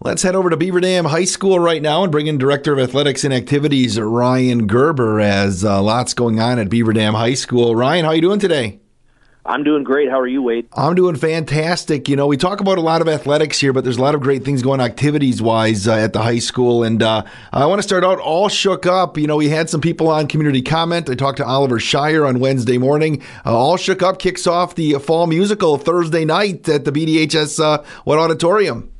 Let's head over to Beaver Dam High School right now and bring in Director of Athletics and Activities Ryan Gerber as uh, lots going on at Beaver Dam High School. Ryan, how are you doing today? I'm doing great. How are you, Wade? I'm doing fantastic. You know, we talk about a lot of athletics here, but there's a lot of great things going activities wise uh, at the high school. And uh, I want to start out all shook up. You know, we had some people on community comment. I talked to Oliver Shire on Wednesday morning. Uh, all shook up kicks off the fall musical Thursday night at the BDHS uh, what auditorium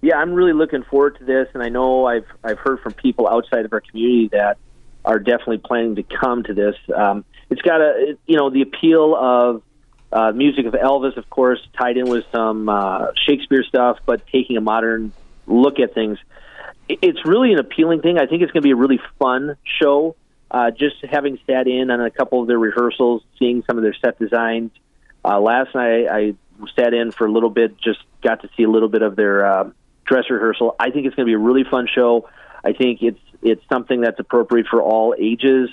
yeah, I'm really looking forward to this, and I know I've I've heard from people outside of our community that are definitely planning to come to this. Um, it's got a you know the appeal of uh, music of Elvis, of course, tied in with some uh, Shakespeare stuff, but taking a modern look at things. It's really an appealing thing. I think it's going to be a really fun show. Uh, just having sat in on a couple of their rehearsals, seeing some of their set designs. Uh, last night I sat in for a little bit, just got to see a little bit of their uh, dress rehearsal. I think it's going to be a really fun show. I think it's it's something that's appropriate for all ages.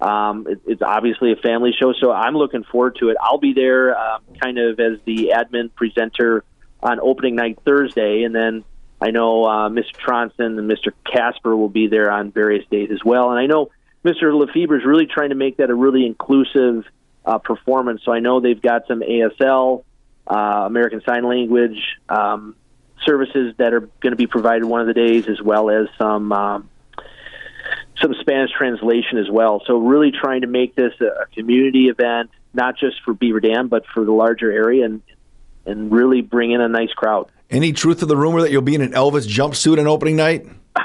Um, it, it's obviously a family show, so I'm looking forward to it. I'll be there, um, kind of as the admin presenter on opening night Thursday, and then I know uh, Mr. Tronson and Mr. Casper will be there on various days as well. And I know Mr. Lefebvre is really trying to make that a really inclusive uh, performance. So I know they've got some ASL, uh, American Sign Language. Um, services that are going to be provided one of the days, as well as some um, some Spanish translation as well. So really trying to make this a community event, not just for Beaver Dam, but for the larger area, and and really bring in a nice crowd. Any truth to the rumor that you'll be in an Elvis jumpsuit on opening night?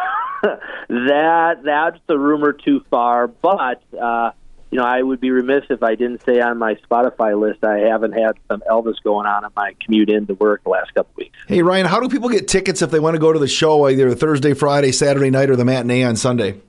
that that's the rumor too far, but. Uh, you know, I would be remiss if I didn't say on my Spotify list I haven't had some Elvis going on on my commute into work the last couple weeks. Hey Ryan, how do people get tickets if they want to go to the show either Thursday, Friday, Saturday night, or the matinee on Sunday?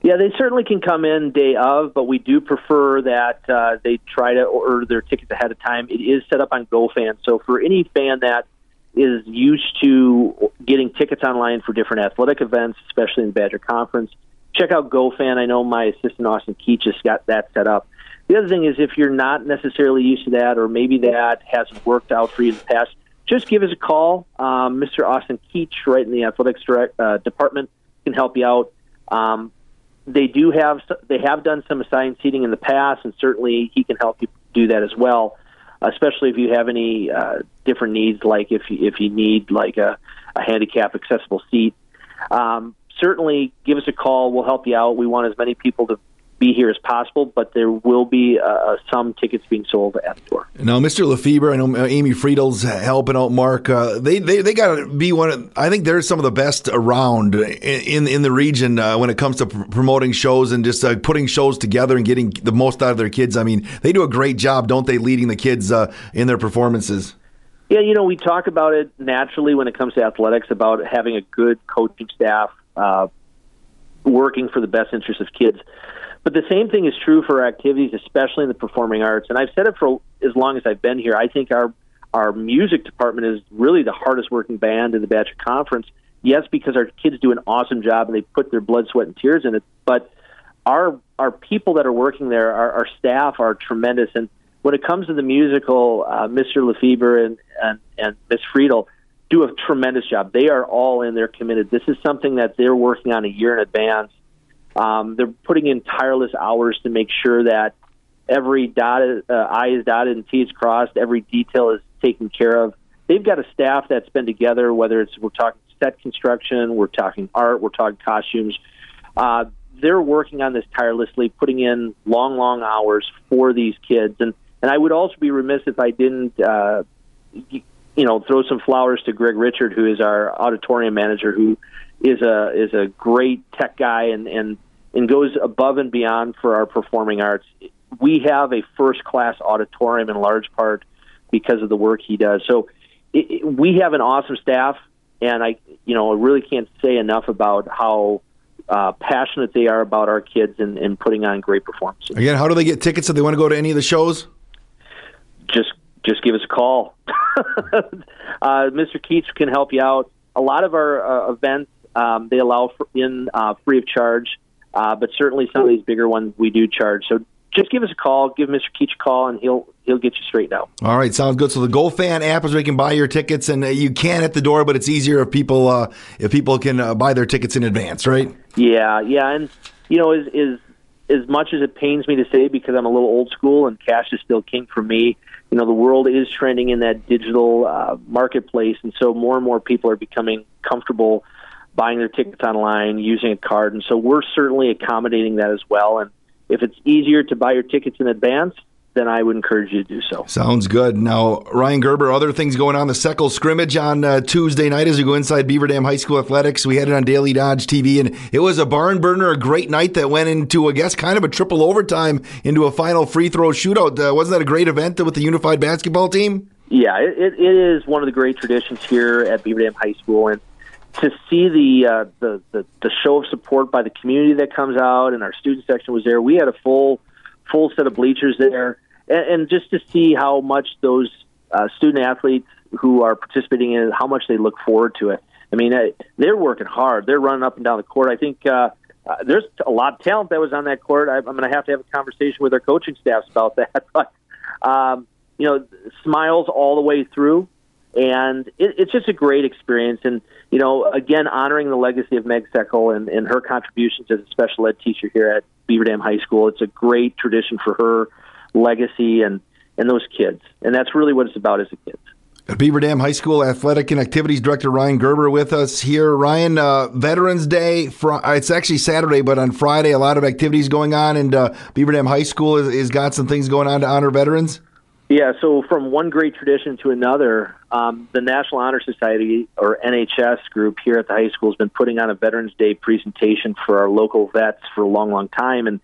Yeah, they certainly can come in day of, but we do prefer that uh, they try to order their tickets ahead of time. It is set up on GoFan, so for any fan that is used to getting tickets online for different athletic events, especially in the Badger Conference check out GoFan. I know my assistant Austin Keach has got that set up. The other thing is if you're not necessarily used to that, or maybe that hasn't worked out for you in the past, just give us a call. Um, Mr. Austin Keach, right in the athletics direct, uh, department, can help you out. Um, they do have they have done some assigned seating in the past, and certainly he can help you do that as well. Especially if you have any uh, different needs, like if you, if you need like a, a handicap accessible seat. Um, certainly give us a call. We'll help you out. We want as many people to be here as possible, but there will be uh, some tickets being sold at the door. Now, Mr. Lefebvre, I know uh, Amy Friedel's helping out Mark. Uh, they they, they got to be one of, I think they're some of the best around in in the region uh, when it comes to pr- promoting shows and just uh, putting shows together and getting the most out of their kids. I mean, they do a great job, don't they, leading the kids uh, in their performances? Yeah, you know, we talk about it naturally when it comes to athletics about having a good coaching staff uh, working for the best interest of kids. But the same thing is true for activities, especially in the performing arts. And I've said it for as long as I've been here. I think our our music department is really the hardest working band in the Badger Conference. Yes, because our kids do an awesome job and they put their blood, sweat, and tears in it. But our our people that are working there, our, our staff are tremendous. And when it comes to the musical, uh, Mr. Lefebvre and and, and Miss Friedel, do a tremendous job. They are all in. They're committed. This is something that they're working on a year in advance. Um, they're putting in tireless hours to make sure that every dotted, uh, I is dotted and T is crossed. Every detail is taken care of. They've got a staff that's been together. Whether it's we're talking set construction, we're talking art, we're talking costumes. Uh, they're working on this tirelessly, putting in long, long hours for these kids. And and I would also be remiss if I didn't uh, you know, throw some flowers to Greg Richard, who is our auditorium manager, who is a is a great tech guy and and and goes above and beyond for our performing arts. We have a first class auditorium in large part because of the work he does. So it, it, we have an awesome staff, and I you know I really can't say enough about how uh, passionate they are about our kids and, and putting on great performances. Again, how do they get tickets if they want to go to any of the shows? Just just give us a call. uh, Mr. Keach can help you out. A lot of our uh, events um, they allow for in uh, free of charge, uh, but certainly some of these bigger ones we do charge. So just give us a call, give Mr. Keach a call, and he'll he'll get you straightened out. All right, sounds good. So the GoFan app is where you can buy your tickets, and uh, you can at the door, but it's easier if people uh, if people can uh, buy their tickets in advance, right? Yeah, yeah, and you know, is is as much as it pains me to say because I'm a little old school and cash is still king for me. You know, the world is trending in that digital uh, marketplace, and so more and more people are becoming comfortable buying their tickets online, using a card, and so we're certainly accommodating that as well. And if it's easier to buy your tickets in advance, then I would encourage you to do so. Sounds good. Now, Ryan Gerber, other things going on. The Seckel scrimmage on uh, Tuesday night as we go inside Beaver Dam High School Athletics. We had it on Daily Dodge TV, and it was a barn burner, a great night that went into, I guess, kind of a triple overtime into a final free throw shootout. Uh, wasn't that a great event with the unified basketball team? Yeah, it, it is one of the great traditions here at Beaver Dam High School, and to see the, uh, the, the the show of support by the community that comes out, and our student section was there. We had a full full set of bleachers there and, and just to see how much those uh, student athletes who are participating in it, how much they look forward to it. I mean, they're working hard. They're running up and down the court. I think uh, uh, there's a lot of talent that was on that court. I, I'm going to have to have a conversation with our coaching staffs about that. But um, you know, smiles all the way through, and it, it's just a great experience. And you know, again, honoring the legacy of Meg Seckel and, and her contributions as a special ed teacher here at Beaver Dam High School. It's a great tradition for her legacy and and those kids. And that's really what it's about as a kid. Beaver Dam High School Athletic and Activities Director Ryan Gerber with us here. Ryan, uh, Veterans Day, fr- uh, it's actually Saturday, but on Friday, a lot of activities going on, and uh, Beaver Dam High School has, has, got some things going on to honor veterans. Yeah, so from one great tradition to another, um, the National Honor Society, or NHS group here at the high school, has been putting on a Veterans Day presentation for our local vets for a long, long time. And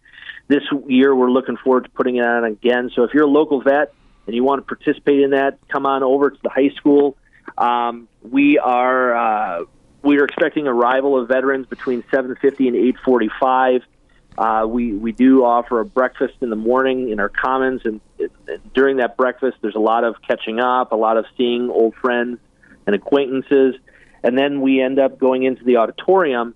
this year, we're looking forward to putting it on again. So if you're a local vet and you want to participate in that, come on over to the high school. Um, we are uh, we are expecting arrival of veterans between 7:50 and 8:45. Uh, we we do offer a breakfast in the morning in our commons, and, and during that breakfast, there's a lot of catching up, a lot of seeing old friends and acquaintances, and then we end up going into the auditorium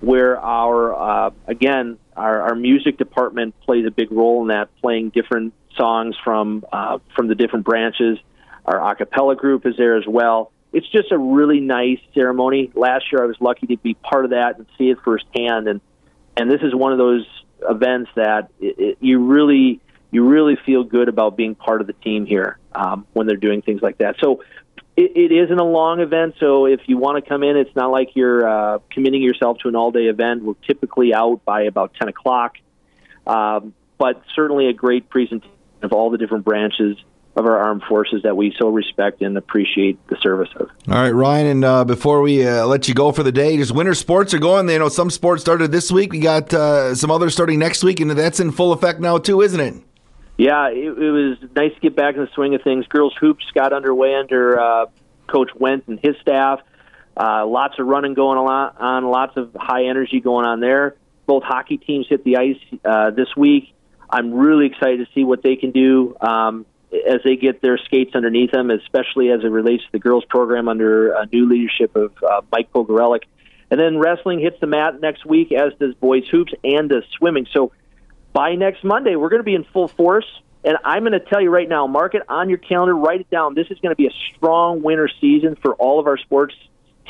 where our uh, again our, our music department plays a big role in that, playing different songs from uh, from the different branches. Our a cappella group is there as well. It's just a really nice ceremony. Last year, I was lucky to be part of that and see it firsthand, and and this is one of those events that it, it, you really you really feel good about being part of the team here um, when they're doing things like that. So it, it isn't a long event, so if you want to come in, it's not like you're uh, committing yourself to an all-day event. We're typically out by about 10 o'clock, um, but certainly a great presentation of all the different branches of our armed forces that we so respect and appreciate the service of. All right, Ryan, and uh, before we uh, let you go for the day, just winter sports are going. You know, some sports started this week. We got uh, some others starting next week, and that's in full effect now too, isn't it? Yeah, it, it was nice to get back in the swing of things. Girls hoops got underway under uh, Coach Went and his staff. Uh, lots of running going on, lots of high energy going on there. Both hockey teams hit the ice uh, this week. I'm really excited to see what they can do um, as they get their skates underneath them, especially as it relates to the girls program under uh, new leadership of uh, Mike Pogorelic. And then wrestling hits the mat next week, as does boys hoops and does swimming. So by next Monday, we're going to be in full force. And I'm going to tell you right now, mark it on your calendar, write it down. This is going to be a strong winter season for all of our sports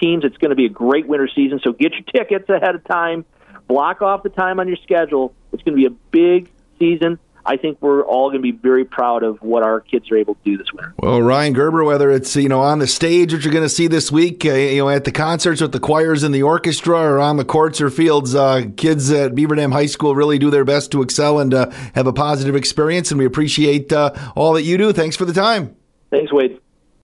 teams. It's going to be a great winter season. So get your tickets ahead of time. Block off the time on your schedule. It's going to be a big season. I think we're all going to be very proud of what our kids are able to do this winter. Well, Ryan Gerber, whether it's you know on the stage, which you're going to see this week, uh, you know at the concerts with the choirs and the orchestra, or on the courts or fields, uh, kids at Beaver Dam High School really do their best to excel and uh, have a positive experience. And we appreciate uh, all that you do. Thanks for the time. Thanks, Wade.